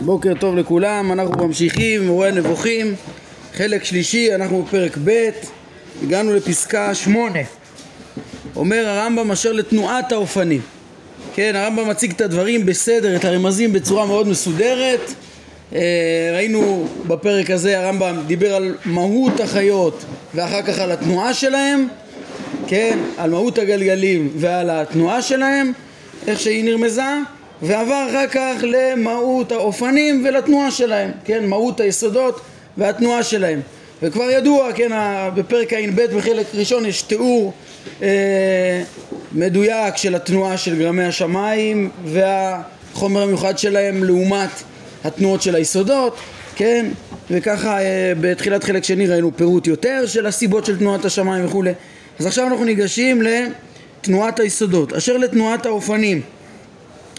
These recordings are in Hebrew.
בוקר טוב לכולם, אנחנו ממשיכים מורה נבוכים, חלק שלישי, אנחנו בפרק ב', הגענו לפסקה שמונה. אומר הרמב"ם אשר לתנועת האופנים. כן, הרמב"ם מציג את הדברים בסדר, את הרמזים בצורה מאוד מסודרת. אה, ראינו בפרק הזה הרמב"ם דיבר על מהות החיות ואחר כך על התנועה שלהם, כן, על מהות הגלגלים ועל התנועה שלהם, איך שהיא נרמזה. ועבר אחר כך למהות האופנים ולתנועה שלהם, כן, מהות היסודות והתנועה שלהם. וכבר ידוע, כן, בפרק ע"ב בחלק ראשון יש תיאור אה, מדויק של התנועה של גרמי השמיים והחומר המיוחד שלהם לעומת התנועות של היסודות, כן, וככה אה, בתחילת חלק שני ראינו פירוט יותר של הסיבות של תנועת השמיים וכולי. אז עכשיו אנחנו ניגשים לתנועת היסודות. אשר לתנועת האופנים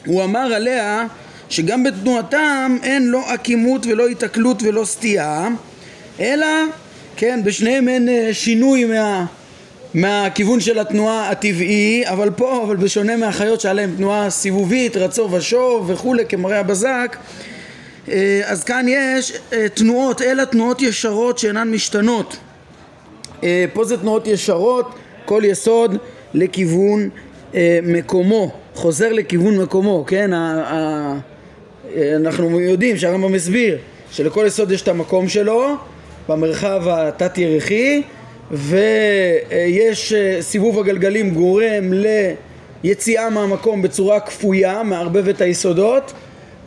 הוא אמר עליה שגם בתנועתם אין לא עקימות ולא התקלות ולא סטייה אלא כן בשניהם אין אה, שינוי מה, מהכיוון של התנועה הטבעי אבל פה אבל בשונה מהחיות שעליהן תנועה סיבובית רצו ושוב וכולי כמראה הבזק אה, אז כאן יש אה, תנועות אלא תנועות ישרות שאינן משתנות. פה זה תנועות ישרות כל יסוד לכיוון מקומו חוזר לכיוון מקומו, כן? אנחנו יודעים שהרמב"ם מסביר שלכל יסוד יש את המקום שלו במרחב התת-ירחי ויש אה, סיבוב הגלגלים גורם ליציאה מהמקום בצורה כפויה, מערבב את היסודות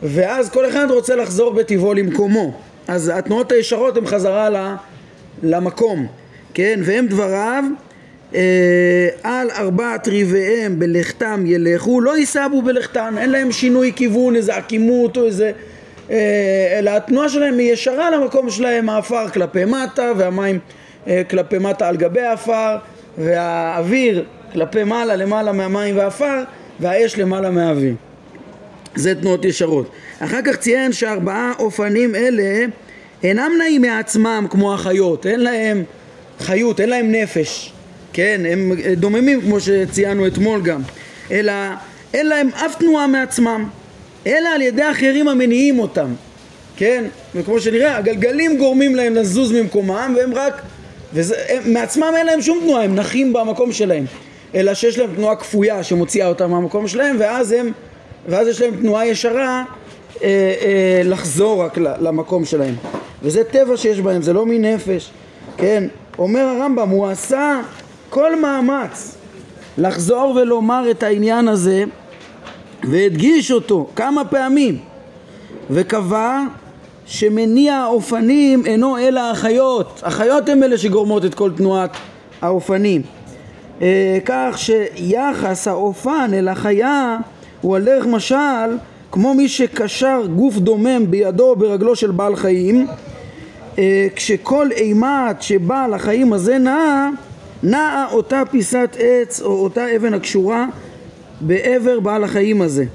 ואז כל אחד רוצה לחזור בטבעו למקומו אז התנועות הישרות הן חזרה למקום, כן? והם דבריו על ארבעת ריביהם בלכתם ילכו, לא ייסבו בלכתן, אין להם שינוי כיוון, איזה עקימות או איזה... אה, אלא התנועה שלהם היא ישרה למקום שלהם, האפר כלפי מטה והמים אה, כלפי מטה על גבי האפר והאוויר כלפי מעלה למעלה מהמים והאפר והאש למעלה מהאוויר. זה תנועות ישרות. אחר כך ציין שארבעה אופנים אלה אינם נעים מעצמם כמו החיות, אין להם חיות, אין להם נפש. כן, הם דוממים כמו שציינו אתמול גם, אלא אין להם אף תנועה מעצמם, אלא על ידי אחרים המניעים אותם, כן, וכמו שנראה, הגלגלים גורמים להם לזוז ממקומם והם רק, וזה, הם, מעצמם אין להם שום תנועה, הם נחים במקום שלהם, אלא שיש להם תנועה כפויה שמוציאה אותם מהמקום שלהם ואז הם, ואז יש להם תנועה ישרה אה, אה, לחזור רק למקום שלהם, וזה טבע שיש בהם, זה לא מנפש, כן, אומר הרמב"ם, הוא עשה כל מאמץ לחזור ולומר את העניין הזה והדגיש אותו כמה פעמים וקבע שמניע האופנים אינו אלא החיות. החיות הן אלה שגורמות את כל תנועת האופנים. אה, כך שיחס האופן אל החיה הוא על דרך משל כמו מי שקשר גוף דומם בידו או ברגלו של בעל חיים. אה, כשכל אימת שבעל החיים הזה נעה נעה אותה פיסת עץ או אותה אבן הקשורה בעבר בעל החיים הזה.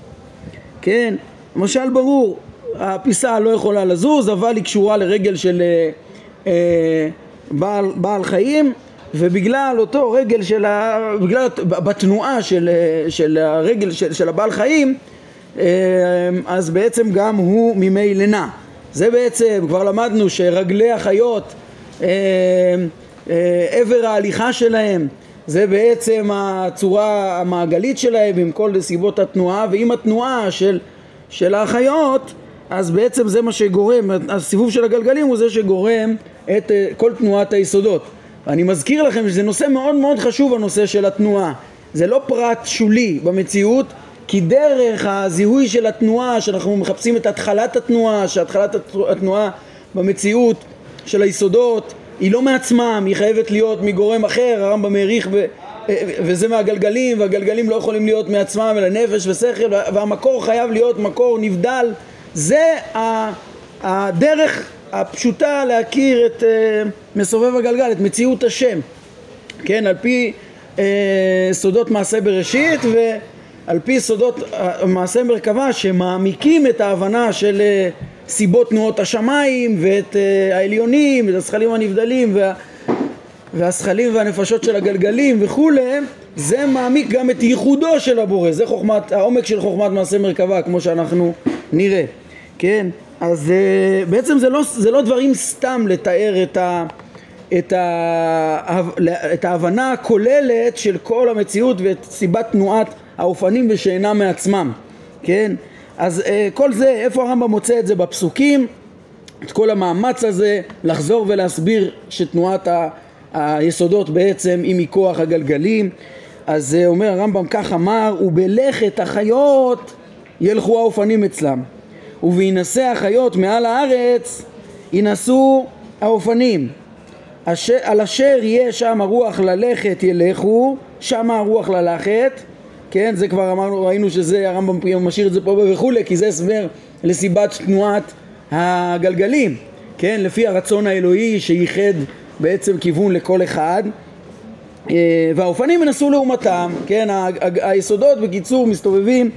כן, למשל ברור, הפיסה לא יכולה לזוז אבל היא קשורה לרגל של אה, אה, בעל, בעל חיים ובגלל אותו רגל של ה... בגלל בתנועה של, אה, של הרגל של, של הבעל חיים אה, אז בעצם גם הוא ממילא נע. זה בעצם, כבר למדנו שרגלי החיות אה, עבר ההליכה שלהם זה בעצם הצורה המעגלית שלהם עם כל סיבות התנועה ועם התנועה של, של האחיות אז בעצם זה מה שגורם, הסיבוב של הגלגלים הוא זה שגורם את אה, כל תנועת היסודות. אני מזכיר לכם שזה נושא מאוד מאוד חשוב הנושא של התנועה. זה לא פרט שולי במציאות כי דרך הזיהוי של התנועה שאנחנו מחפשים את התחלת התנועה, שהתחלת התנועה במציאות של היסודות היא לא מעצמם, היא חייבת להיות מגורם אחר, הרמב"ם העריך ב... וזה מהגלגלים, והגלגלים לא יכולים להיות מעצמם אלא נפש ושכל, והמקור חייב להיות מקור נבדל. זה הדרך הפשוטה להכיר את uh, מסובב הגלגל, את מציאות השם, כן, על פי uh, סודות מעשה בראשית ועל פי סודות מעשה מרכבה שמעמיקים את ההבנה של סיבות תנועות השמיים ואת uh, העליונים ואת הזכלים הנבדלים וה, והשכלים והנפשות של הגלגלים וכולי, זה מעמיק גם את ייחודו של הבורא, זה חוכמת, העומק של חוכמת מעשה מרכבה כמו שאנחנו נראה, כן? אז uh, בעצם זה לא, זה לא דברים סתם לתאר את, ה, את, ה, את ההבנה הכוללת של כל המציאות ואת סיבת תנועת האופנים ושאינם מעצמם, כן? אז uh, כל זה, איפה הרמב"ם מוצא את זה בפסוקים? את כל המאמץ הזה לחזור ולהסביר שתנועת ה... היסודות בעצם היא מכוח הגלגלים. אז זה אומר הרמב"ם כך אמר ובלכת החיות ילכו האופנים אצלם. ובהינשא החיות מעל הארץ ינסו האופנים. אשר, על אשר יהיה שם הרוח ללכת ילכו שם הרוח ללכת כן זה כבר אמרנו ראינו שזה הרמב"ם משאיר את זה פה וכולי כי זה הסבר לסיבת תנועת הגלגלים כן? לפי הרצון האלוהי שייחד בעצם כיוון לכל אחד. אה, והאופנים ינסו לעומתם, כן, היסודות בקיצור מסתובבים,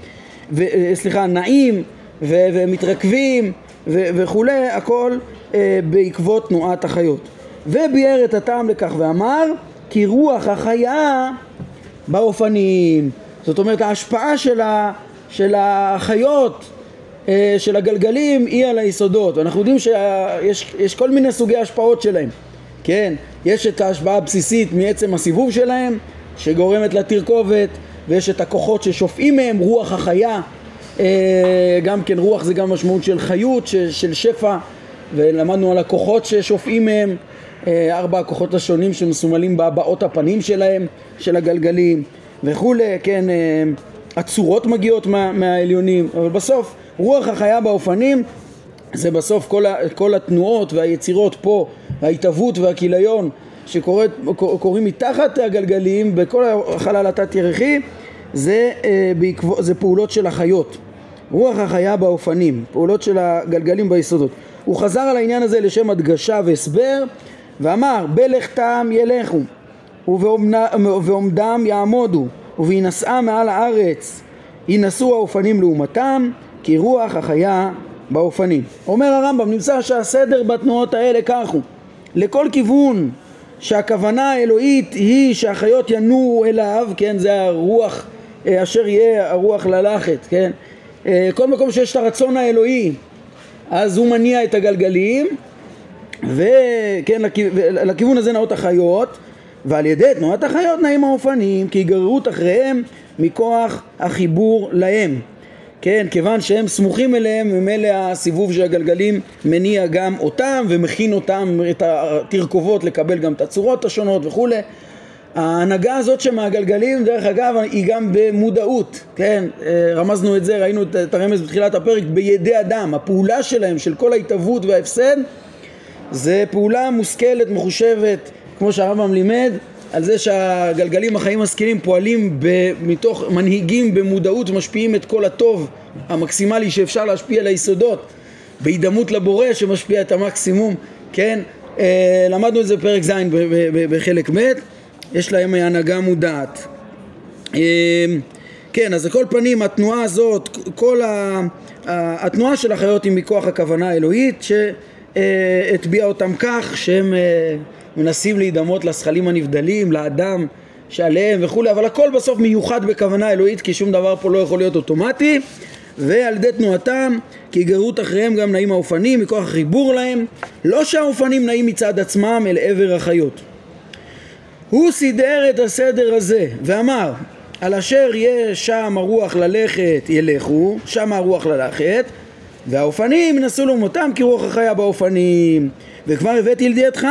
ו, אה, סליחה, נעים ו, ומתרכבים ו, וכולי, הכל אה, בעקבות תנועת החיות. וביאר את הטעם לכך ואמר כי רוח החיה באופנים, זאת אומרת ההשפעה של, ה, של החיות של הגלגלים היא על היסודות, אנחנו יודעים שיש כל מיני סוגי השפעות שלהם. כן, יש את ההשפעה הבסיסית מעצם הסיבוב שלהם שגורמת לתרכובת ויש את הכוחות ששופעים מהם, רוח החיה. אה, גם כן רוח זה גם משמעות של חיות, של שפע ולמדנו על הכוחות ששופעים מהם. אה, ארבע הכוחות השונים שמסומלים בהבעות הפנים שלהם, של הגלגלים וכולי, כן, אה, הצורות מגיעות מה, מהעליונים אבל בסוף רוח החיה באופנים זה בסוף כל, ה, כל התנועות והיצירות פה, ההתהוות והכיליון שקורים מתחת הגלגלים בכל החלל התת-ירחי זה, אה, בעקב, זה פעולות של החיות. רוח החיה באופנים, פעולות של הגלגלים ביסודות. הוא חזר על העניין הזה לשם הדגשה והסבר ואמר בלכתם ילכו ובעומדם יעמודו ובהינשאם מעל הארץ יינשאו האופנים לעומתם כי רוח החיה באופנים. אומר הרמב"ם, נמצא שהסדר בתנועות האלה כך הוא. לכל כיוון שהכוונה האלוהית היא שהחיות ינועו אליו, כן, זה הרוח אה, אשר יהיה הרוח ללכת, כן, אה, כל מקום שיש את הרצון האלוהי אז הוא מניע את הגלגלים וכן, לכיוון הזה נעות החיות ועל ידי תנועת החיות נעים האופנים כי גררות אחריהם מכוח החיבור להם. כן, כיוון שהם סמוכים אליהם, ממילא הסיבוב של הגלגלים מניע גם אותם ומכין אותם, את התרכובות לקבל גם את הצורות השונות וכולי. ההנהגה הזאת שמהגלגלים, דרך אגב, היא גם במודעות, כן, אה, רמזנו את זה, ראינו את הרמז בתחילת הפרק, בידי אדם, הפעולה שלהם, של כל ההתהוות וההפסד, זה פעולה מושכלת, מחושבת, כמו שהרמב"ם לימד, על זה שהגלגלים החיים משכילים פועלים מתוך מנהיגים במודעות ומשפיעים את כל הטוב המקסימלי שאפשר להשפיע על היסודות בהידמות לבורא שמשפיע את המקסימום, כן? אה, למדנו את זה בפרק ז' בחלק ב', יש להם הנהגה מודעת. אה, כן, אז לכל פנים התנועה הזאת, כל ה... התנועה של החיות היא מכוח הכוונה האלוהית שהטביעה אותם כך שהם אה, מנסים להידמות לזכלים הנבדלים, לאדם שעליהם וכולי, אבל הכל בסוף מיוחד בכוונה אלוהית כי שום דבר פה לא יכול להיות אוטומטי. ועל ידי תנועתם כי גרות אחריהם גם נעים האופנים מכוח החיבור להם לא שהאופנים נעים מצד עצמם אל עבר החיות. הוא סידר את הסדר הזה ואמר על אשר יהיה שם הרוח ללכת ילכו שם הרוח ללכת והאופנים ינסו למותם כי רוח החיה באופנים. וכבר הבאתי לידיעתך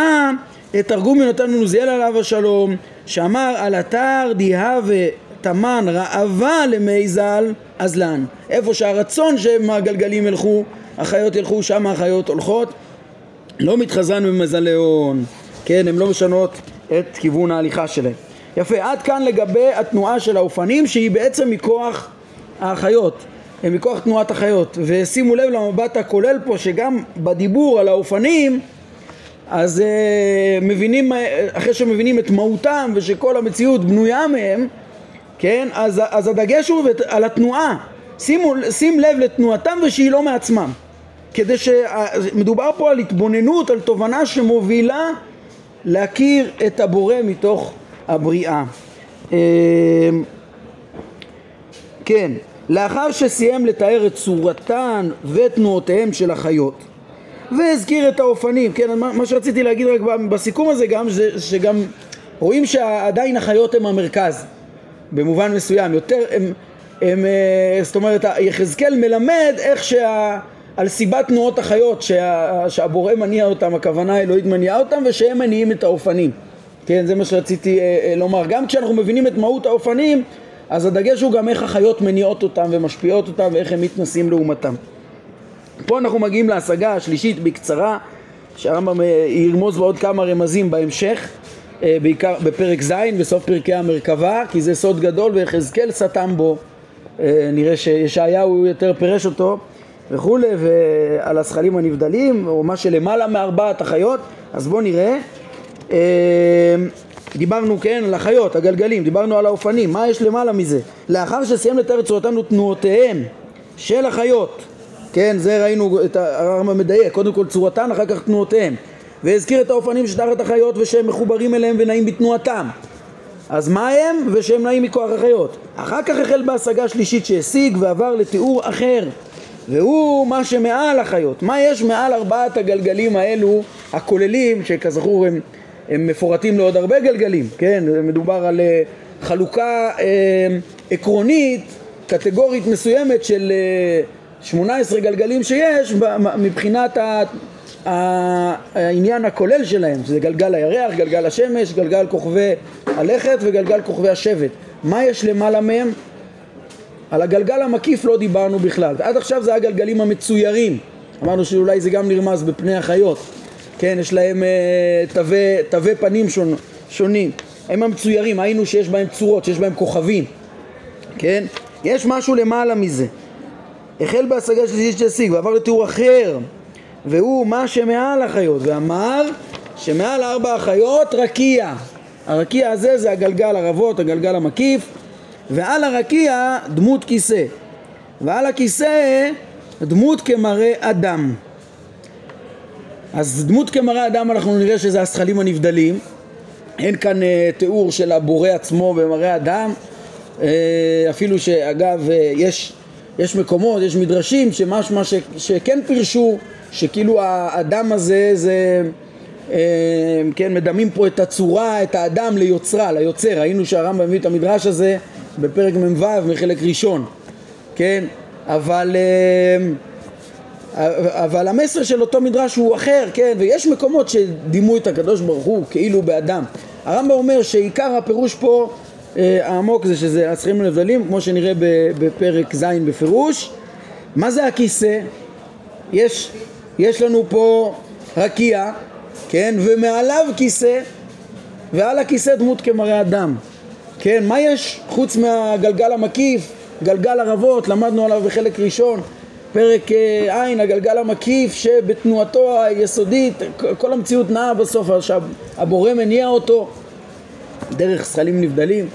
תרגום יונתן מנוזיאל עליו השלום שאמר על אתר דיהווה תמן ראווה למי ז"ל אזלן. איפה שהרצון שמהגלגלים ילכו החיות ילכו שם החיות הולכות. לא מתחזן במזלאון. כן הן לא משנות את כיוון ההליכה שלהן. יפה עד כאן לגבי התנועה של האופנים שהיא בעצם מכוח החיות. מכוח תנועת החיות. ושימו לב למבט הכולל פה שגם בדיבור על האופנים אז uh, מבינים, אחרי שמבינים את מהותם ושכל המציאות בנויה מהם, כן, אז, אז הדגש הוא על התנועה, שימו, שים לב לתנועתם ושהיא לא מעצמם, כדי שמדובר פה על התבוננות, על תובנה שמובילה להכיר את הבורא מתוך הבריאה. אה, כן, לאחר שסיים לתאר את צורתן ותנועותיהם של החיות והזכיר את האופנים, כן, מה שרציתי להגיד רק בסיכום הזה גם, זה שגם רואים שעדיין החיות הם המרכז במובן מסוים, יותר הם, הם אה, זאת אומרת יחזקאל מלמד איך שה... על סיבת תנועות החיות שה, שהבורא מניע אותם, הכוונה האלוהית מניעה אותם ושהם מניעים את האופנים כן, זה מה שרציתי אה, אה, לומר. גם כשאנחנו מבינים את מהות האופנים, אז הדגש הוא גם איך החיות מניעות אותם ומשפיעות אותם ואיך הם מתנסים לעומתם. פה אנחנו מגיעים להשגה השלישית בקצרה, שהרמב"ם אה, ירמוז בעוד כמה רמזים בהמשך, אה, בעיקר בפרק ז', בסוף פרקי המרכבה, כי זה סוד גדול ויחזקאל סתם בו. אה, נראה שישעיהו יותר פירש אותו וכולי, ועל הזכלים הנבדלים, או מה שלמעלה מארבעת החיות, אז בואו נראה. דיברנו כן על החיות, הגלגלים, דיברנו על האופנים, מה יש למעלה מזה? לאחר שסיים לתאר את צורתם ותנועותיהם של החיות, כן, זה ראינו את הרמב"ם מדייק, קודם כל צורתן, אחר כך תנועותיהם, והזכיר את האופנים שתחת החיות ושהם מחוברים אליהם ונעים בתנועתם. אז מה הם? ושהם נעים מכוח החיות. אחר כך החל בהשגה שלישית שהשיג ועבר לתיאור אחר, והוא מה שמעל החיות. מה יש מעל ארבעת הגלגלים האלו הכוללים, שכזכור הם הם מפורטים לעוד הרבה גלגלים, כן? מדובר על אה, חלוקה אה, עקרונית, קטגורית מסוימת של 18 אה, גלגלים שיש מבחינת העניין הכולל שלהם, שזה גלגל הירח, גלגל השמש, גלגל כוכבי הלכת וגלגל כוכבי השבט. מה יש למעלה מהם? על הגלגל המקיף לא דיברנו בכלל. עד עכשיו זה הגלגלים המצוירים. אמרנו שאולי זה גם נרמז בפני החיות. כן, יש להם אה, תווי פנים שונ, שונים. הם המצוירים, היינו שיש בהם צורות, שיש בהם כוכבים, כן? יש משהו למעלה מזה. החל בהשגה שלישית שהשיג ועבר לתיאור אחר, והוא מה שמעל החיות, ואמר שמעל ארבע החיות רקיע. הרקיע הזה זה הגלגל הרבות, הגלגל המקיף, ועל הרקיע דמות כיסא, ועל הכיסא דמות כמראה אדם. אז דמות כמראה אדם אנחנו נראה שזה השכלים הנבדלים אין כאן uh, תיאור של הבורא עצמו במראה אדם uh, אפילו שאגב uh, יש, יש מקומות, יש מדרשים שמשמע ש, שכן פירשו שכאילו האדם הזה זה uh, כן מדמים פה את הצורה, את האדם ליוצרה, ליוצר. ראינו שהרמב"ם מביא את המדרש הזה בפרק מ"ו מחלק ראשון כן? אבל uh, אבל המסר של אותו מדרש הוא אחר, כן, ויש מקומות שדימו את הקדוש ברוך הוא כאילו באדם. הרמב"ם אומר שעיקר הפירוש פה אה, העמוק זה שזה הצרכים הנבדלים, כמו שנראה בפרק ז' בפירוש. מה זה הכיסא? יש, יש לנו פה רקיע, כן, ומעליו כיסא, ועל הכיסא דמות כמראה אדם. כן, מה יש חוץ מהגלגל המקיף, גלגל ערבות, למדנו עליו בחלק ראשון, פרק אה, עין, הגלגל המקיף שבתנועתו היסודית כל המציאות נעה בסוף, שהבורא מניע אותו דרך שכלים נבדלים,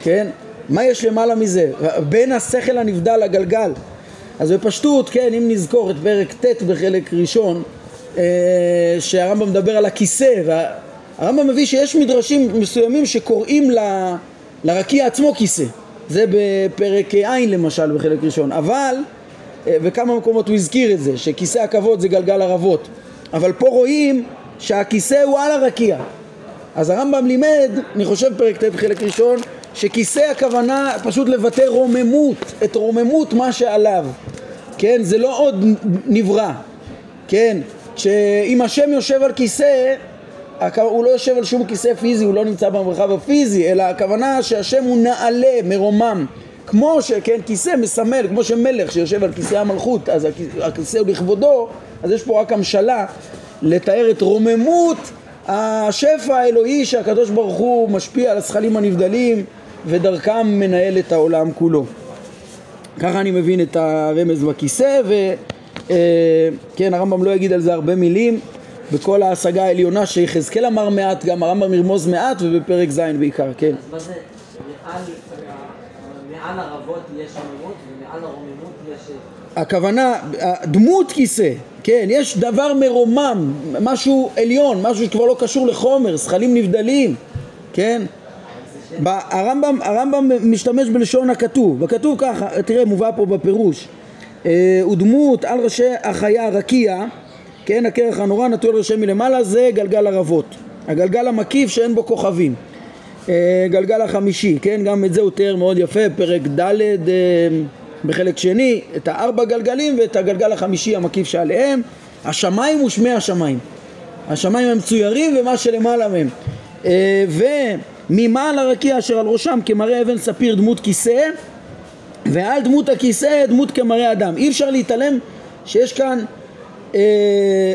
כן? מה יש למעלה מזה? בין השכל הנבדל לגלגל. אז בפשטות, כן, אם נזכור את פרק ט' בחלק ראשון, אה, שהרמב"ם מדבר על הכיסא, והרמב"ם מביא שיש מדרשים מסוימים שקוראים ל, לרקיע עצמו כיסא. זה בפרק עין למשל בחלק ראשון. אבל אה, וכמה מקומות הוא הזכיר את זה, שכיסא הכבוד זה גלגל ערבות. אבל פה רואים שהכיסא הוא על הרקיע. אז הרמב"ם לימד, אני חושב פרק ט' חלק ראשון, שכיסא הכוונה פשוט לבטא רוממות, את רוממות מה שעליו. כן, זה לא עוד נברא. כן, שאם השם יושב על כיסא, הוא לא יושב על שום כיסא פיזי, הוא לא נמצא במרחב הפיזי, אלא הכוונה שהשם הוא נעלה, מרומם. כמו שכן כיסא מסמל, כמו שמלך שיושב על כיסא המלכות, אז הכיסא הוא לכבודו, אז יש פה רק המשלה לתאר את רוממות השפע האלוהי שהקדוש ברוך הוא משפיע על הזכלים הנבדלים ודרכם מנהל את העולם כולו. ככה אני מבין את הרמז בכיסא וכן הרמב"ם לא יגיד על זה הרבה מילים בכל ההשגה העליונה שיחזקאל אמר מעט גם הרמב"ם ירמוז מעט ובפרק ז' בעיקר, כן. אז מה זה מעל הרבות יש רוממות ומעל הרוממות יש... הכוונה, דמות כיסא, כן, יש דבר מרומם, משהו עליון, משהו שכבר לא קשור לחומר, זכלים נבדלים, כן? הרמב"ם, הרמב"ם משתמש בלשון הכתוב, הכתוב ככה, תראה מובא פה בפירוש אה, הוא דמות על ראשי החיה רקיע, כן, הכרך הנורא נטוי על ראשי מלמעלה זה גלגל ערבות, הגלגל המקיף שאין בו כוכבים, אה, גלגל החמישי, כן, גם את זה הוא תיאר מאוד יפה, פרק ד' אה, בחלק שני, את הארבע גלגלים ואת הגלגל החמישי המקיף שעליהם, השמיים ושמי השמיים, השמיים הם מצוירים ומה שלמעלה מהם, וממעל הרקיע אשר על ראשם כמראה אבן ספיר דמות כיסא ועל דמות הכיסא דמות כמראה אדם. אי אפשר להתעלם שיש כאן אה,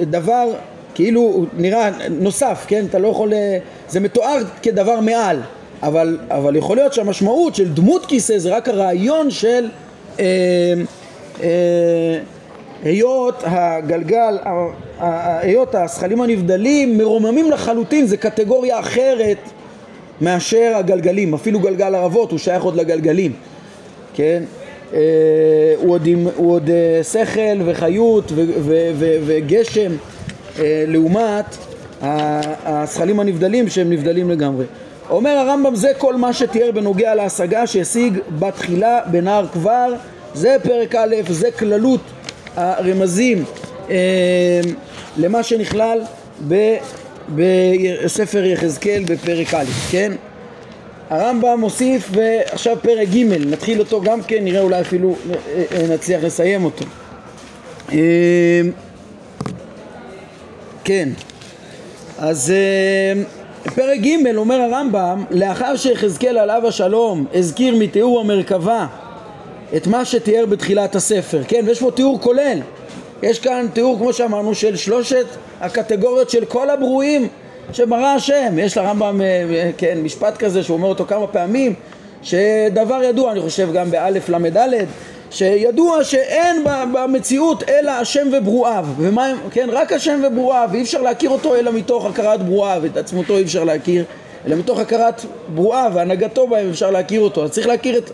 דבר כאילו נראה נוסף, כן? אתה לא יכול... אה, זה מתואר כדבר מעל, אבל, אבל יכול להיות שהמשמעות של דמות כיסא זה רק הרעיון של אה, אה, היות הגלגל, היות הזכלים הנבדלים מרוממים לחלוטין, זה קטגוריה אחרת מאשר הגלגלים, אפילו גלגל ערבות הוא שייך עוד לגלגלים כן? אה, הוא עוד, עם, הוא עוד אה, שכל וחיות ו, ו, ו, וגשם אה, לעומת הזכלים הנבדלים שהם נבדלים לגמרי. אומר הרמב"ם זה כל מה שתיאר בנוגע להשגה שהשיג בתחילה בנער כבר זה פרק א', זה כללות הרמזים אה, למה שנכלל ב, בספר יחזקאל בפרק א', כן? הרמב"ם מוסיף ועכשיו פרק ג', נתחיל אותו גם כן, נראה אולי אפילו אה, אה, נצליח לסיים אותו. אה, כן, אז פרק ג' אומר הרמב"ם, לאחר שיחזקאל עליו השלום הזכיר מתיאור המרכבה את מה שתיאר בתחילת הספר, כן, ויש פה תיאור כולל, יש כאן תיאור כמו שאמרנו של שלושת הקטגוריות של כל הברואים שברא השם, יש לרמב"ם אה, כן, משפט כזה שהוא אומר אותו כמה פעמים שדבר ידוע, אני חושב גם באלף ל"ד שידוע שאין במציאות אלא השם וברואיו. ומה, כן, רק השם וברואיו ואי אפשר להכיר אותו אלא מתוך הכרת ברואיו. את עצמותו אי אפשר להכיר אלא מתוך הכרת ברואיו והנהגתו בהם אפשר להכיר אותו. אז צריך להכיר את,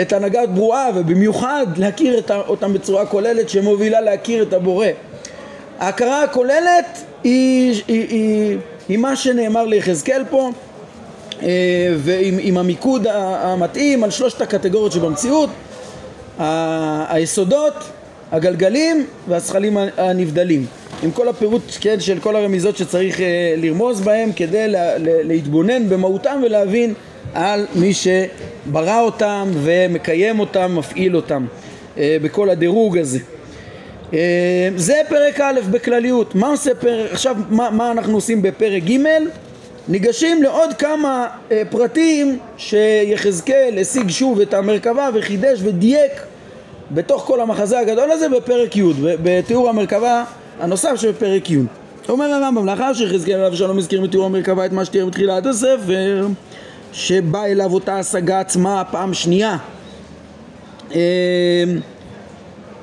את הנהגת ברואיו ובמיוחד להכיר את, אותם בצורה כוללת שמובילה להכיר את הבורא. ההכרה הכוללת היא, היא, היא עם מה שנאמר ליחזקאל פה אה, ועם המיקוד המתאים על שלושת הקטגוריות שבמציאות היסודות, הגלגלים והזכלים הנבדלים עם כל הפירוט כן, של כל הרמיזות שצריך אה, לרמוז בהם כדי לה, להתבונן במהותם ולהבין על מי שברא אותם ומקיים אותם, מפעיל אותם אה, בכל הדירוג הזה אה, זה פרק א' בכלליות. מה עושה פרק, עכשיו מה, מה אנחנו עושים בפרק ג'? ניגשים לעוד כמה אה, פרטים שיחזקאל השיג שוב את המרכבה וחידש ודייק בתוך כל המחזה הגדול הזה בפרק י', בתיאור המרכבה הנוסף שבפרק י'. אומר הרמב"ם, לאחר שיחזקאל עליו שלום הזכיר מתיאור המרכבה את מה שתיאר בתחילת הספר, שבא אליו אותה השגה עצמה פעם שנייה. אה,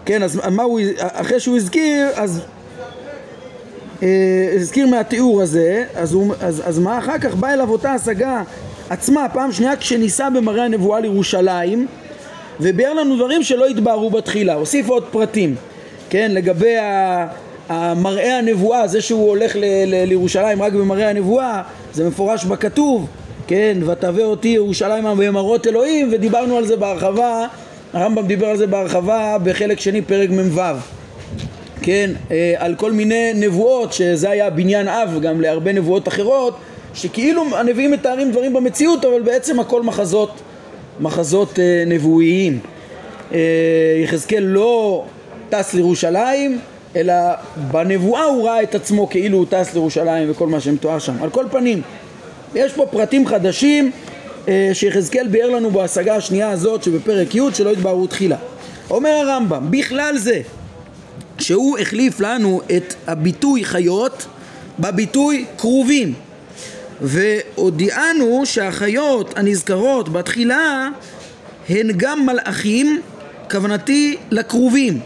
כן, אז מה הוא, אחרי שהוא הזכיר, אז הזכיר מהתיאור הזה, אז, הוא, אז, אז מה? אחר כך בא אליו אותה השגה עצמה, פעם שנייה כשניסה במראה הנבואה לירושלים וביאר לנו דברים שלא התבהרו בתחילה, הוסיף עוד פרטים, כן, לגבי המראה הנבואה, זה שהוא הולך ל, ל, לירושלים רק במראה הנבואה, זה מפורש בכתוב, כן, ותבא אותי ירושלים במראות אלוהים, ודיברנו על זה בהרחבה הרמב"ם דיבר על זה בהרחבה בחלק שני פרק מ"ו כן, אה, על כל מיני נבואות שזה היה בניין אב גם להרבה נבואות אחרות שכאילו הנביאים מתארים דברים במציאות אבל בעצם הכל מחזות, מחזות אה, נבואיים אה, יחזקאל לא טס לירושלים אלא בנבואה הוא ראה את עצמו כאילו הוא טס לירושלים וכל מה שמתואר שם על כל פנים יש פה פרטים חדשים שיחזקאל ביאר לנו בהשגה השנייה הזאת שבפרק י' שלא התבהרו תחילה. אומר הרמב"ם, בכלל זה שהוא החליף לנו את הביטוי חיות בביטוי כרובים והודיענו שהחיות הנזכרות בתחילה הן גם מלאכים, כוונתי לכרובים.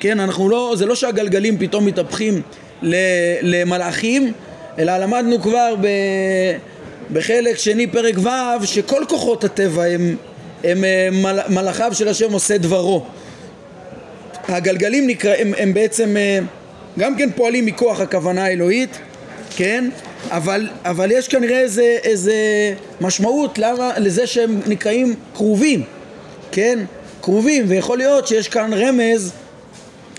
כן, אנחנו לא, זה לא שהגלגלים פתאום מתהפכים למלאכים, אלא למדנו כבר ב... בחלק שני פרק ו' שכל כוחות הטבע הם, הם, אה, מל, מלאכיו של השם עושה דברו הגלגלים נקרא, הם, הם בעצם אה, גם כן פועלים מכוח הכוונה האלוהית, כן? אבל, אבל יש כנראה איזה, איזה משמעות למה, לזה שהם נקראים כרובים, כן? כרובים, ויכול להיות שיש כאן רמז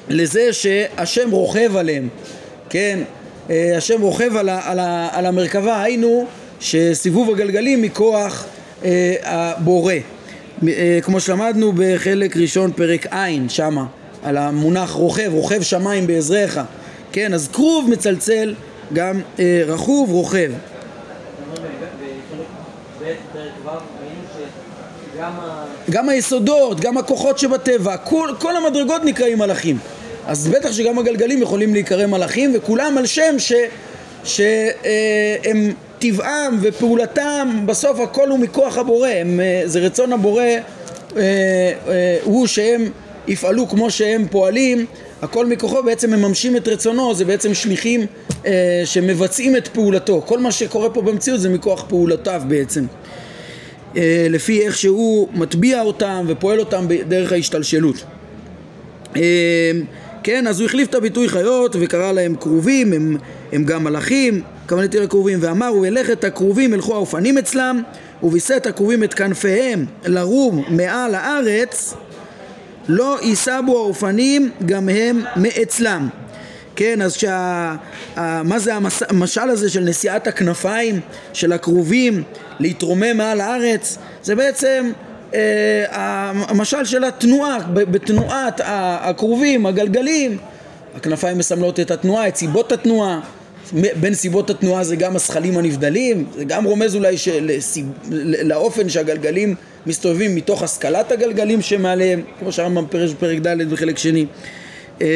לזה שהשם רוכב עליהם, כן? אה, השם רוכב על, ה, על, ה, על המרכבה, היינו שסיבוב הגלגלים מכוח אה, הבורא, אה, כמו שלמדנו בחלק ראשון פרק ע' שמה, על המונח רוכב, רוכב שמיים בעזריך, כן? אז כרוב מצלצל גם אה, רכוב, רוכב. גם היסודות, גם הכוחות שבטבע, כל, כל המדרגות נקראים מלאכים. אז בטח שגם הגלגלים יכולים להיקרא מלאכים, וכולם על שם שהם טבעם ופעולתם, בסוף הכל הוא מכוח הבורא, הם, אה, זה רצון הבורא אה, אה, הוא שהם יפעלו כמו שהם פועלים, הכל מכוחו בעצם מממשים את רצונו, זה בעצם שליחים אה, שמבצעים את פעולתו. כל מה שקורה פה במציאות זה מכוח פעולותיו בעצם. אה, לפי איך שהוא מטביע אותם ופועל אותם בדרך ההשתלשלות. אה, כן, אז הוא החליף את הביטוי חיות וקרא להם כרובים, הם, הם גם מלאכים, כוונתי לכרובים, ואמר הוא ילך את הכרובים ילכו האופנים אצלם וביסה את הכרובים את כנפיהם לרום מעל הארץ לא יישא בו האופנים גם הם מאצלם כן, אז שה... מה זה. המשל הזה של נשיאת הכנפיים של הכרובים להתרומם מעל הארץ? זה בעצם אה, המשל של התנועה, בתנועת הכרובים, הגלגלים, הכנפיים מסמלות את התנועה, את סיבות התנועה, בין סיבות התנועה זה גם הזכלים הנבדלים, זה גם רומז אולי של... לאופן שהגלגלים מסתובבים מתוך השכלת הגלגלים שמעליהם, כמו שהרמב"ם פירש בפרק ד' בחלק שני. אה,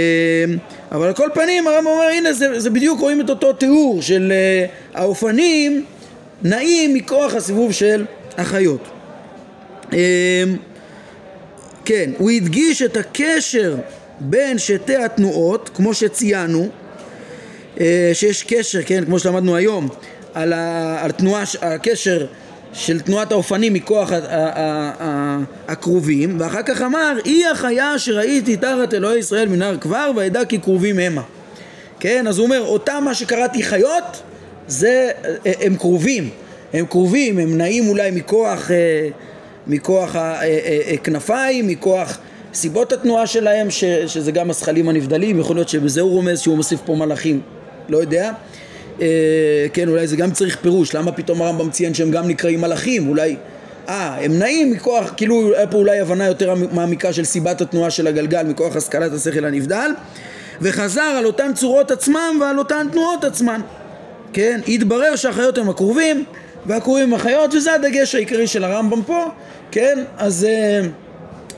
אבל על כל פנים הרמב"ם אומר הנה זה, זה בדיוק רואים את אותו תיאור של uh, האופנים נעים מכוח הסיבוב של החיות. Uh, כן, הוא הדגיש את הקשר בין שתי התנועות, כמו שציינו, שיש קשר, כן, כמו שלמדנו היום, על, ה, על תנועה, הקשר של תנועת האופנים מכוח הכרובים, ואחר כך אמר, היא החיה שראיתי תחת אלוהי ישראל מנהר כבר, ואדע כי כרובים המה. כן, אז הוא אומר, אותם מה שקראתי חיות, זה, הם כרובים, הם כרובים, הם נעים אולי מכוח, אה, מכוח הכנפיים, אה, אה, מכוח סיבות התנועה שלהם, ש, שזה גם הזכלים הנבדלים, יכול להיות שבזה הוא רומז שהוא מוסיף פה מלאכים, לא יודע. אה, כן, אולי זה גם צריך פירוש, למה פתאום הרמב"ם ציין שהם גם נקראים מלאכים, אולי, אה, הם נעים מכוח, כאילו היה פה אולי הבנה יותר מעמיקה של סיבת התנועה של הגלגל, מכוח השכלת השכל הנבדל, וחזר על אותן צורות עצמם ועל אותן תנועות עצמן, כן, התברר שהחיות הם הקרובים, והקרובים הם החיות, וזה הדגש העיקרי של הרמב"ם פה, כן, אז אה,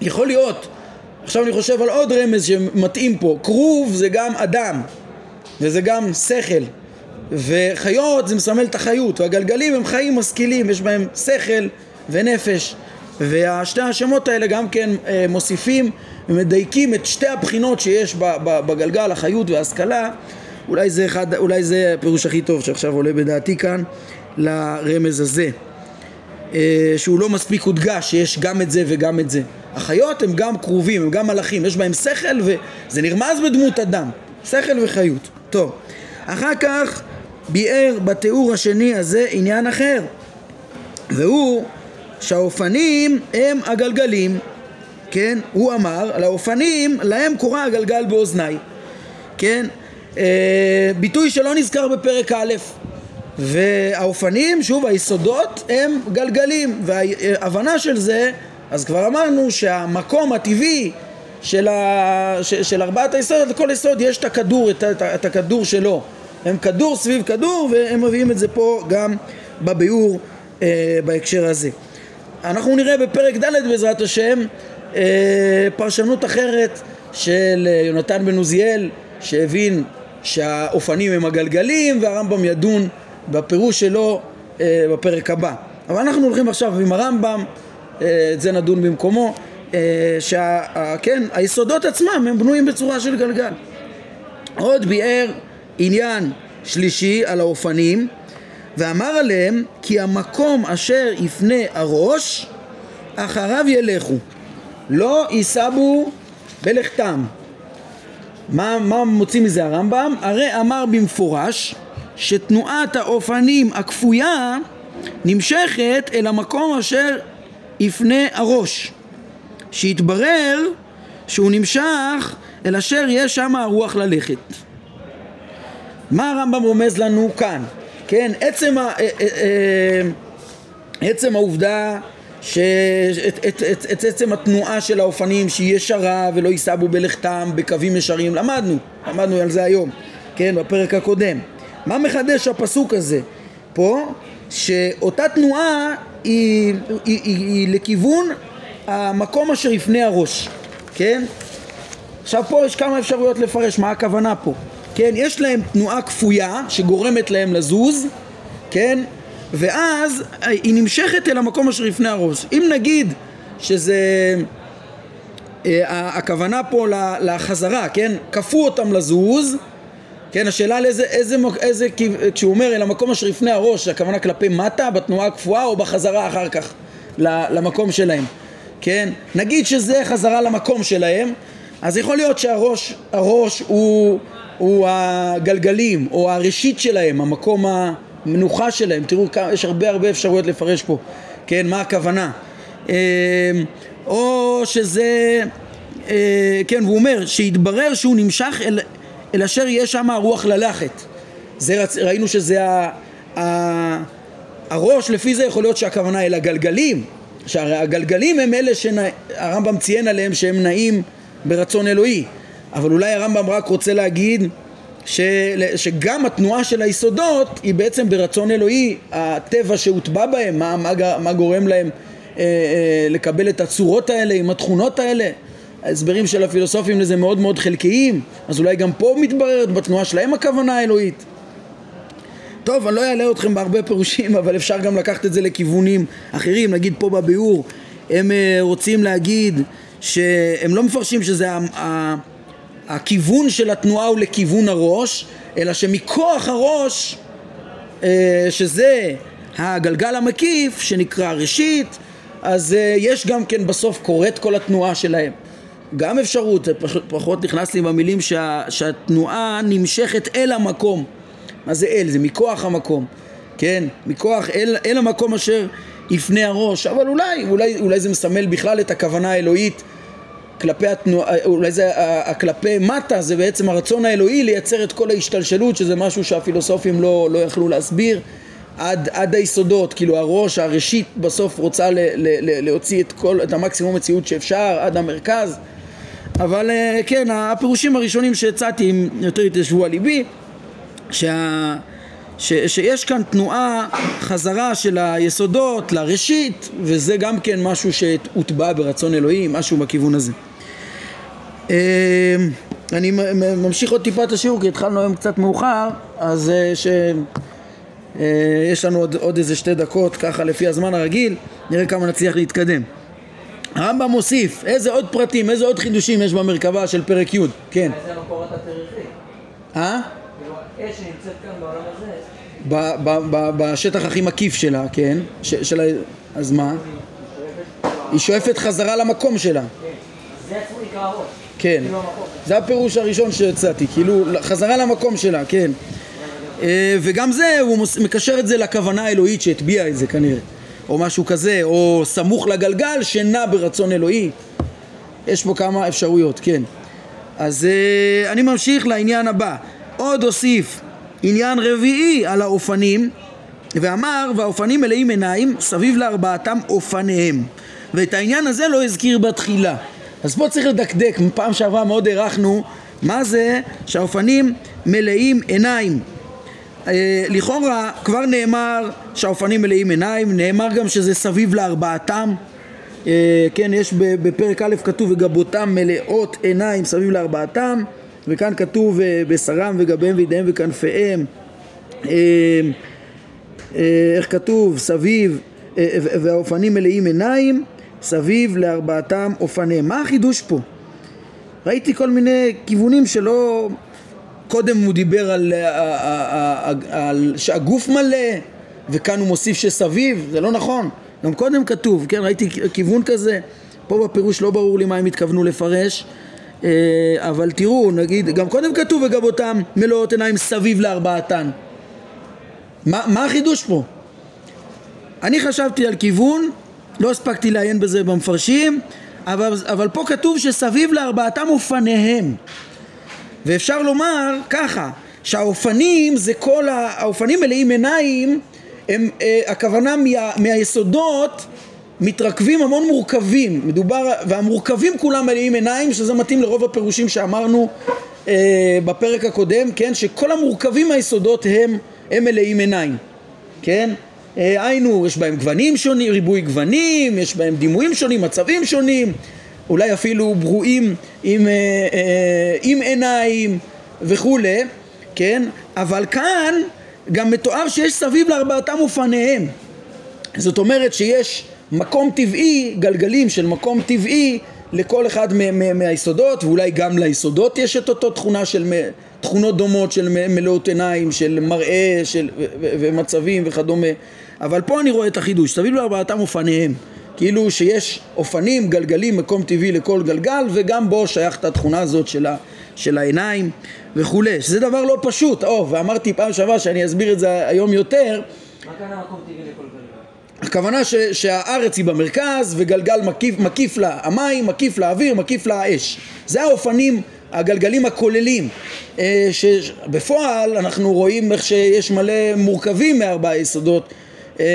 יכול להיות, עכשיו אני חושב על עוד רמז שמתאים פה, כרוב זה גם אדם, וזה גם שכל, וחיות זה מסמל את החיות, והגלגלים הם חיים משכילים, יש בהם שכל ונפש, והשתי השמות האלה גם כן אה, מוסיפים ומדייקים את שתי הבחינות שיש בגלגל, החיות וההשכלה, אולי זה, אחד, אולי זה הפירוש הכי טוב שעכשיו עולה בדעתי כאן לרמז הזה, אה, שהוא לא מספיק הודגש שיש גם את זה וגם את זה. החיות הם גם קרובים, הם גם מלאכים, יש בהם שכל וזה נרמז בדמות אדם, שכל וחיות. טוב, אחר כך ביאר בתיאור השני הזה עניין אחר והוא שהאופנים הם הגלגלים כן? הוא אמר על האופנים להם קורא הגלגל באוזניי כן? אה, ביטוי שלא נזכר בפרק א' והאופנים, שוב היסודות הם גלגלים וההבנה של זה אז כבר אמרנו שהמקום הטבעי של, ה... של ארבעת היסודות, לכל יסוד יש את הכדור, את, את, את הכדור שלו הם כדור סביב כדור והם מביאים את זה פה גם בביאור אה, בהקשר הזה. אנחנו נראה בפרק ד' בעזרת השם אה, פרשנות אחרת של אה, יונתן בן עוזיאל שהבין שהאופנים הם הגלגלים והרמב"ם ידון בפירוש שלו אה, בפרק הבא. אבל אנחנו הולכים עכשיו עם הרמב"ם, אה, את זה נדון במקומו, שכן, היסודות עצמם הם בנויים בצורה של גלגל. עוד ביאר עניין שלישי על האופנים ואמר עליהם כי המקום אשר יפנה הראש אחריו ילכו לא ייסבו בלכתם מה, מה מוציא מזה הרמב"ם? הרי אמר במפורש שתנועת האופנים הכפויה נמשכת אל המקום אשר יפנה הראש שהתברר שהוא נמשך אל אשר יש שם הרוח ללכת מה הרמב"ם רומז לנו כאן? כן, עצם, ה, אה, אה, אה, עצם העובדה שאת את, את, את עצם התנועה של האופנים שהיא ישרה ולא ייסבו בלכתם בקווים ישרים למדנו, למדנו על זה היום, כן, בפרק הקודם מה מחדש הפסוק הזה פה? שאותה תנועה היא, היא, היא, היא לכיוון המקום אשר יפנה הראש, כן? עכשיו פה יש כמה אפשרויות לפרש מה הכוונה פה, כן? יש להם תנועה כפויה שגורמת להם לזוז, כן? ואז היא נמשכת אל המקום אשר לפני הראש. אם נגיד שזה... אה, הכוונה פה לחזרה, כן? כפו אותם לזוז, כן? השאלה לאיזה, איזה, איזה, כשהוא אומר אל המקום אשר לפני הראש, הכוונה כלפי מטה, בתנועה הקפואה או בחזרה אחר כך למקום שלהם, כן? נגיד שזה חזרה למקום שלהם, אז יכול להיות שהראש הראש הוא, הוא הגלגלים או הראשית שלהם, המקום המנוחה שלהם, תראו יש הרבה הרבה אפשרויות לפרש פה, כן, מה הכוונה? אמ, או שזה, אה, כן, והוא אומר שהתברר שהוא נמשך אל, אל אשר יש שם הרוח ללכת. זה ראינו שזה ה, ה, הראש, לפי זה יכול להיות שהכוונה אל הגלגלים שהרי הגלגלים הם אלה שהרמב"ם ציין עליהם שהם נעים ברצון אלוהי. אבל אולי הרמב"ם רק רוצה להגיד ש, שגם התנועה של היסודות היא בעצם ברצון אלוהי הטבע שהוטבע בהם, מה, מה, מה גורם להם אה, אה, לקבל את הצורות האלה עם התכונות האלה. ההסברים של הפילוסופים לזה מאוד מאוד חלקיים. אז אולי גם פה מתבררת בתנועה שלהם הכוונה האלוהית טוב, אני לא אעלה אתכם בהרבה פירושים, אבל אפשר גם לקחת את זה לכיוונים אחרים. נגיד פה בביאור, הם אה, רוצים להגיד שהם לא מפרשים שזה הכיוון של התנועה הוא לכיוון הראש, אלא שמכוח הראש, אה, שזה הגלגל המקיף, שנקרא ראשית, אז אה, יש גם כן בסוף קורית כל התנועה שלהם. גם אפשרות, זה פחות נכנס לי במילים שה, שהתנועה נמשכת אל המקום. מה זה אל? זה מכוח המקום, כן? מכוח אל, אל המקום אשר יפנה הראש, אבל אולי, אולי, אולי זה מסמל בכלל את הכוונה האלוהית כלפי התנועה, אולי זה כלפי מטה, זה בעצם הרצון האלוהי לייצר את כל ההשתלשלות, שזה משהו שהפילוסופים לא, לא יכלו להסביר. עד, עד היסודות, כאילו הראש, הראשית בסוף רוצה ל, ל, ל, להוציא את, כל, את המקסימום מציאות שאפשר עד המרכז אבל אה, כן, הפירושים הראשונים שהצעתי הם יותר התיישבו על ליבי שה... ש, שיש כאן תנועה חזרה של היסודות לראשית וזה גם כן משהו שהוטבע ברצון אלוהים, משהו בכיוון הזה. אמ, אני ממשיך עוד טיפה את השיעור כי התחלנו היום קצת מאוחר אז אה, שיש אה, לנו עוד, עוד איזה שתי דקות ככה לפי הזמן הרגיל נראה כמה נצליח להתקדם. הרמב"ם מוסיף איזה עוד פרטים, איזה עוד חידושים יש במרכבה של פרק י' כן. איזה מקורות התאריכי? אה? אש שנמצאת כאן בעולם הזה בשטח הכי מקיף שלה, כן? של ה... אז מה? היא שואפת חזרה למקום שלה. זה עצמו נקרא הראש. כן. כאילו זה הפירוש הראשון שהצעתי, כאילו חזרה למקום שלה, כן. אה, וגם זה, הוא מקשר את זה לכוונה האלוהית שהטביעה את זה כנראה. או משהו כזה, או סמוך לגלגל שנע ברצון אלוהי. יש פה כמה אפשרויות, כן. אז uh, אני ממשיך לעניין הבא. עוד הוסיף עניין רביעי על האופנים ואמר והאופנים מלאים עיניים סביב לארבעתם אופניהם. ואת העניין הזה לא הזכיר בתחילה. אז פה צריך לדקדק, פעם שעברה מאוד הערכנו מה זה שהאופנים מלאים עיניים. אה, לכאורה כבר נאמר שהאופנים מלאים עיניים, נאמר גם שזה סביב לארבעתם. אה, כן, יש בפרק א' כתוב וגבותם מלאות עיניים סביב לארבעתם וכאן כתוב אה, בשרם וגביהם וידיהם וכנפיהם אה, אה, איך כתוב? סביב והאופנים מלאים עיניים סביב לארבעתם אופניהם מה החידוש פה? ראיתי כל מיני כיוונים שלא קודם הוא דיבר על, על, על שהגוף מלא וכאן הוא מוסיף שסביב, זה לא נכון גם קודם כתוב, כן, ראיתי כיוון כזה פה בפירוש לא ברור לי מה הם התכוונו לפרש אבל תראו, נגיד, גם קודם כתוב וגבותם מלאות עיניים סביב לארבעתן. מה, מה החידוש פה? אני חשבתי על כיוון, לא הספקתי לעיין בזה במפרשים, אבל, אבל פה כתוב שסביב לארבעתם אופניהם. ואפשר לומר ככה, שהאופנים זה כל, האופנים מלאים עיניים, הם, אה, הכוונה מה, מהיסודות מתרכבים המון מורכבים, מדובר, והמורכבים כולם מלאים עיניים, שזה מתאים לרוב הפירושים שאמרנו אה, בפרק הקודם, כן, שכל המורכבים מהיסודות הם, הם מלאים עיניים, כן, אה, היינו, יש בהם גוונים שונים, ריבוי גוונים, יש בהם דימויים שונים, מצבים שונים, אולי אפילו ברואים עם, אה, אה, עם עיניים וכולי, כן, אבל כאן גם מתואר שיש סביב לארבעתם ופניהם זאת אומרת שיש מקום טבעי, גלגלים של מקום טבעי לכל אחד מהיסודות ואולי גם ליסודות יש את אותו תכונה של תכונות דומות של מלאות עיניים, של מראה של, ומצבים וכדומה. אבל פה אני רואה את החידוש, סביב לארבעתם אופניהם. כאילו שיש אופנים, גלגלים, מקום טבעי לכל גלגל וגם בו שייך את התכונה הזאת של, ה, של העיניים וכולי, שזה דבר לא פשוט, או, ואמרתי פעם שעברה שאני אסביר את זה היום יותר. מה כאן המקום טבעי לכל גלגל? הכוונה ש, שהארץ היא במרכז וגלגל מקיף, מקיף לה המים, מקיף לה האוויר, מקיף לה האש. זה האופנים, הגלגלים הכוללים. אה, שבפועל אנחנו רואים איך שיש מלא מורכבים מארבעה יסודות. אה,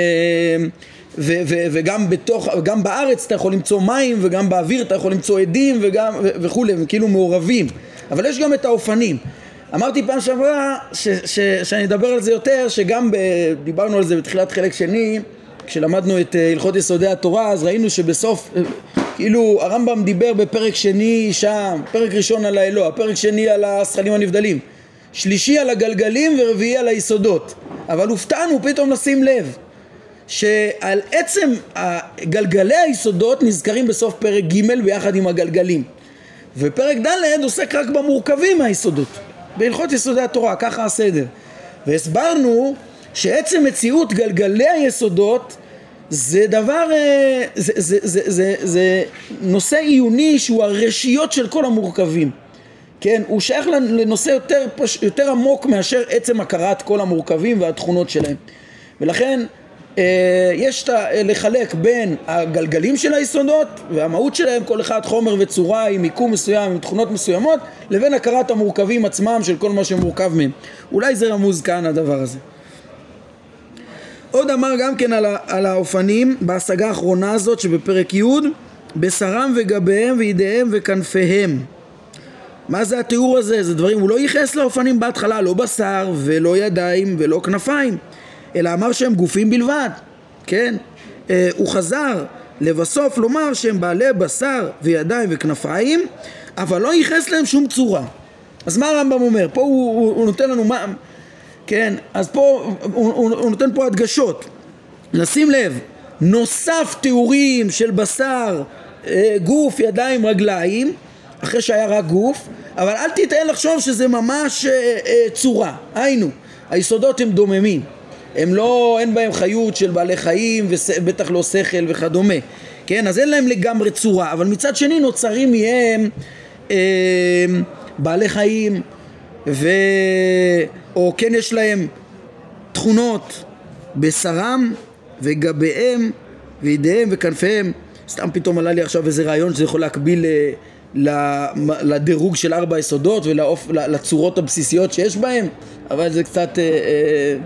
ו- ו- וגם בתוך, גם בארץ אתה יכול למצוא מים וגם באוויר אתה יכול למצוא עדים וגם ו- וכולי, וכאילו מעורבים. אבל יש גם את האופנים. אמרתי פעם שעברה ש- ש- שאני אדבר על זה יותר, שגם ב- דיברנו על זה בתחילת חלק שני כשלמדנו את אה, הלכות יסודי התורה אז ראינו שבסוף אה, כאילו הרמב"ם דיבר בפרק שני שם, פרק ראשון על האלוה, פרק שני על השכלים הנבדלים שלישי על הגלגלים ורביעי על היסודות. אבל הופתענו פתאום לשים לב שעל עצם גלגלי היסודות נזכרים בסוף פרק ג' ביחד עם הגלגלים. ופרק ד' עוסק רק במורכבים מהיסודות בהלכות יסודי התורה, ככה הסדר. והסברנו שעצם מציאות גלגלי היסודות זה דבר, אה, זה, זה, זה, זה, זה נושא עיוני שהוא הרשיות של כל המורכבים. כן, הוא שייך לנושא יותר, יותר עמוק מאשר עצם הכרת כל המורכבים והתכונות שלהם. ולכן אה, יש לחלק בין הגלגלים של היסודות והמהות שלהם כל אחד חומר וצורה עם מיקום מסוים עם תכונות מסוימות לבין הכרת המורכבים עצמם של כל מה שמורכב מהם. אולי זה רמוז כאן הדבר הזה עוד אמר גם כן על, על האופנים בהשגה האחרונה הזאת שבפרק י' בשרם וגביהם וידיהם וכנפיהם מה זה התיאור הזה? זה דברים, הוא לא ייחס לאופנים בהתחלה, לא בשר ולא ידיים ולא כנפיים אלא אמר שהם גופים בלבד, כן? אה, הוא חזר לבסוף לומר שהם בעלי בשר וידיים וכנפיים אבל לא ייחס להם שום צורה אז מה הרמב"ם אומר? פה הוא, הוא, הוא נותן לנו מה, כן, אז פה הוא, הוא, הוא נותן פה הדגשות. לשים לב, נוסף תיאורים של בשר, אה, גוף, ידיים, רגליים, אחרי שהיה רק גוף, אבל אל תטעה לחשוב שזה ממש אה, אה, צורה. היינו, היסודות הם דוממים. הם לא, אין בהם חיות של בעלי חיים ובטח לא שכל וכדומה. כן, אז אין להם לגמרי צורה, אבל מצד שני נוצרים מהם אה, בעלי חיים ו... או כן יש להם תכונות בשרם וגביהם וידיהם וכנפיהם סתם פתאום עלה לי עכשיו איזה רעיון שזה יכול להקביל אה, לדירוג של ארבע יסודות ולצורות הבסיסיות שיש בהם אבל זה קצת אה, אה,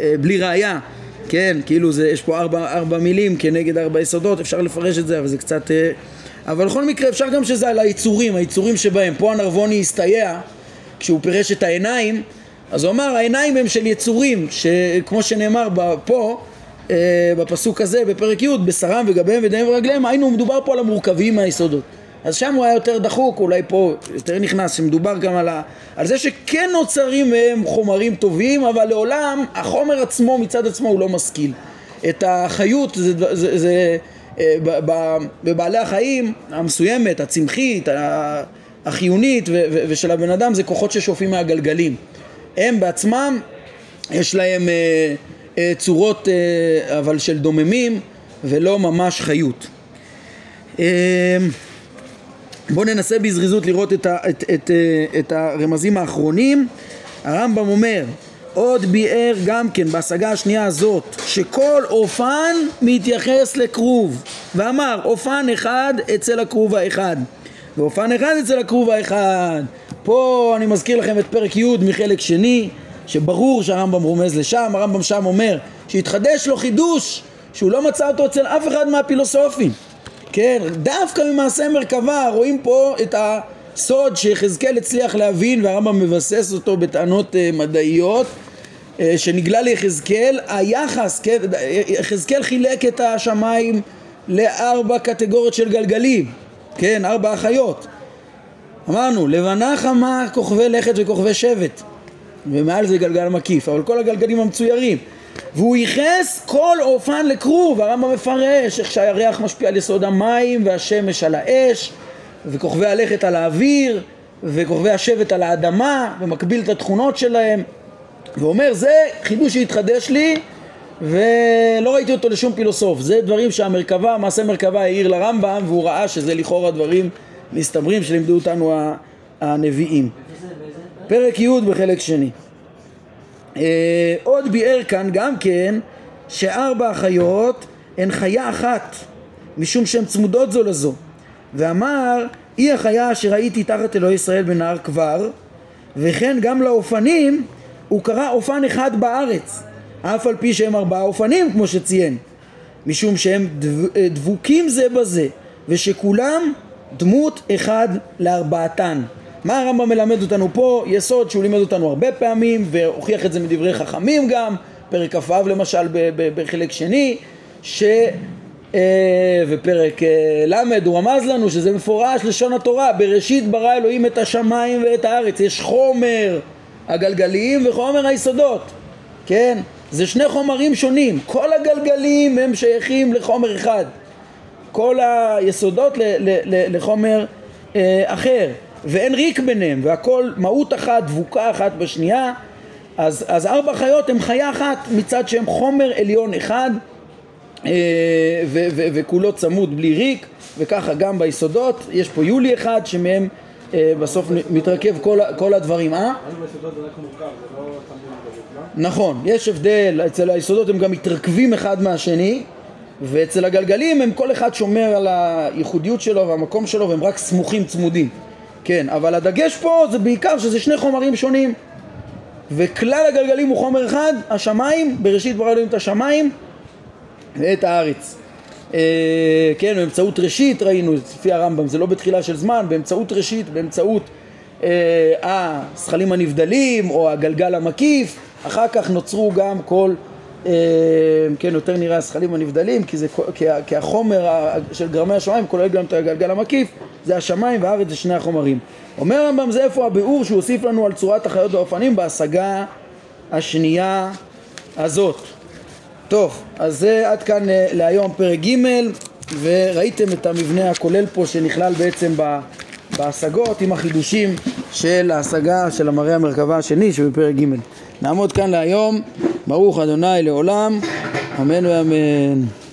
אה, בלי ראייה כן, כאילו זה, יש פה ארבע, ארבע מילים כנגד ארבע יסודות, אפשר לפרש את זה, אבל זה קצת... אה, אבל בכל מקרה אפשר גם שזה על היצורים, היצורים שבהם. פה הנרבוני הסתייע, כשהוא פירש את העיניים, אז הוא אמר העיניים הם של יצורים, שכמו שנאמר פה, אה, בפסוק הזה, בפרק י', בשרם וגביהם ודמיהם ורגליהם, היינו מדובר פה על המורכבים מהיסודות. אז שם הוא היה יותר דחוק, אולי פה יותר נכנס, שמדובר גם על, ה, על זה שכן נוצרים מהם חומרים טובים, אבל לעולם החומר עצמו מצד עצמו הוא לא משכיל. את החיות זה, זה, זה אה, בבעלי החיים המסוימת, הצמחית, החיונית ו, ו, ושל הבן אדם זה כוחות ששואפים מהגלגלים. הם בעצמם יש להם אה, אה, צורות אה, אבל של דוממים ולא ממש חיות. אה, בואו ננסה בזריזות לראות את, ה, את, את, אה, את הרמזים האחרונים. הרמב"ם אומר, עוד ביאר גם כן בהשגה השנייה הזאת, שכל אופן מתייחס לכרוב, ואמר אופן אחד אצל הכרוב האחד, ואופן אחד אצל הכרוב האחד. פה אני מזכיר לכם את פרק י' מחלק שני, שברור שהרמב"ם רומז לשם, הרמב"ם שם אומר שהתחדש לו חידוש שהוא לא מצא אותו אצל אף אחד מהפילוסופים. כן, דווקא ממעשה מרכבה רואים פה את הסוד שיחזקאל הצליח להבין והרמב"ם מבסס אותו בטענות uh, מדעיות uh, שנגלה ליחזקאל היחס, כן, יחזקאל חילק את השמיים לארבע קטגוריות של גלגלים, כן, ארבע אחיות. אמרנו, לבנה חמה כוכבי לכת וכוכבי שבט. ומעל זה גלגל מקיף, אבל כל הגלגלים המצוירים. והוא ייחס כל אופן לכרוב, הרמב"ם מפרש איך שהירח משפיע על יסוד המים והשמש על האש וכוכבי הלכת על האוויר וכוכבי השבט על האדמה ומקביל את התכונות שלהם. ואומר זה חידוש שהתחדש לי ולא ראיתי אותו לשום פילוסוף. זה דברים שהמרכבה, מעשה מרכבה העיר לרמב"ם והוא ראה שזה לכאורה דברים מסתברים שלימדו אותנו הנביאים. פרק י' בחלק שני. אה, עוד ביאר כאן גם כן שארבע החיות הן חיה אחת משום שהן צמודות זו לזו. ואמר היא החיה אשר ראיתי תחת אלוהי ישראל בנהר כבר וכן גם לאופנים הוא קרא אופן אחד בארץ אף על פי שהם ארבעה אופנים כמו שציין משום שהם אה, דבוקים זה בזה ושכולם דמות אחד לארבעתן מה הרמב"ם מלמד אותנו פה? יסוד שהוא לימד אותנו הרבה פעמים והוכיח את זה מדברי חכמים גם, פרק כ"ו למשל בחלק שני, ש... אה, ופרק אה, ל' הוא רמז לנו שזה מפורש לשון התורה בראשית ברא אלוהים את השמיים ואת הארץ יש חומר הגלגלים וחומר היסודות כן? זה שני חומרים שונים. כל הגלגלים הם שייכים לחומר אחד. כל היסודות ל- ל- ל- לחומר אה, אחר. ואין ריק ביניהם והכל מהות אחת, דבוקה אחת בשנייה. אז, אז ארבע חיות הן חיה אחת מצד שהם חומר עליון אחד אה, ו, ו, וכולו צמוד בלי ריק וככה גם ביסודות. יש פה יולי אחד שמהם בסוף מתרכב כל, כל הדברים, אה? נכון, יש הבדל, אצל היסודות הם גם מתרכבים אחד מהשני ואצל הגלגלים הם כל אחד שומר על הייחודיות שלו והמקום שלו והם רק סמוכים צמודים כן, אבל הדגש פה זה בעיקר שזה שני חומרים שונים וכלל הגלגלים הוא חומר אחד, השמיים, בראשית ברא אלוהים את השמיים ואת הארץ. אה, כן, באמצעות ראשית ראינו, לפי הרמב"ם, זה לא בתחילה של זמן, באמצעות ראשית, באמצעות אה, הזכלים הנבדלים או הגלגל המקיף, אחר כך נוצרו גם כל, אה, כן, יותר נראה הזכלים הנבדלים, כי, זה, כי, כי החומר של גרמי השמיים כולל גם את הגלגל המקיף, זה השמיים והארץ זה שני החומרים. אומר הרמב"ם זה איפה הביאור שהוא הוסיף לנו על צורת החיות והאופנים בהשגה השנייה הזאת. טוב, אז זה עד כאן אה, להיום פרק ג' וראיתם את המבנה הכולל פה שנכלל בעצם בהשגות עם החידושים של ההשגה של המראה המרכבה השני שבפרק ג'. נעמוד כאן להיום, ברוך אדוני לעולם, אמן ואמן.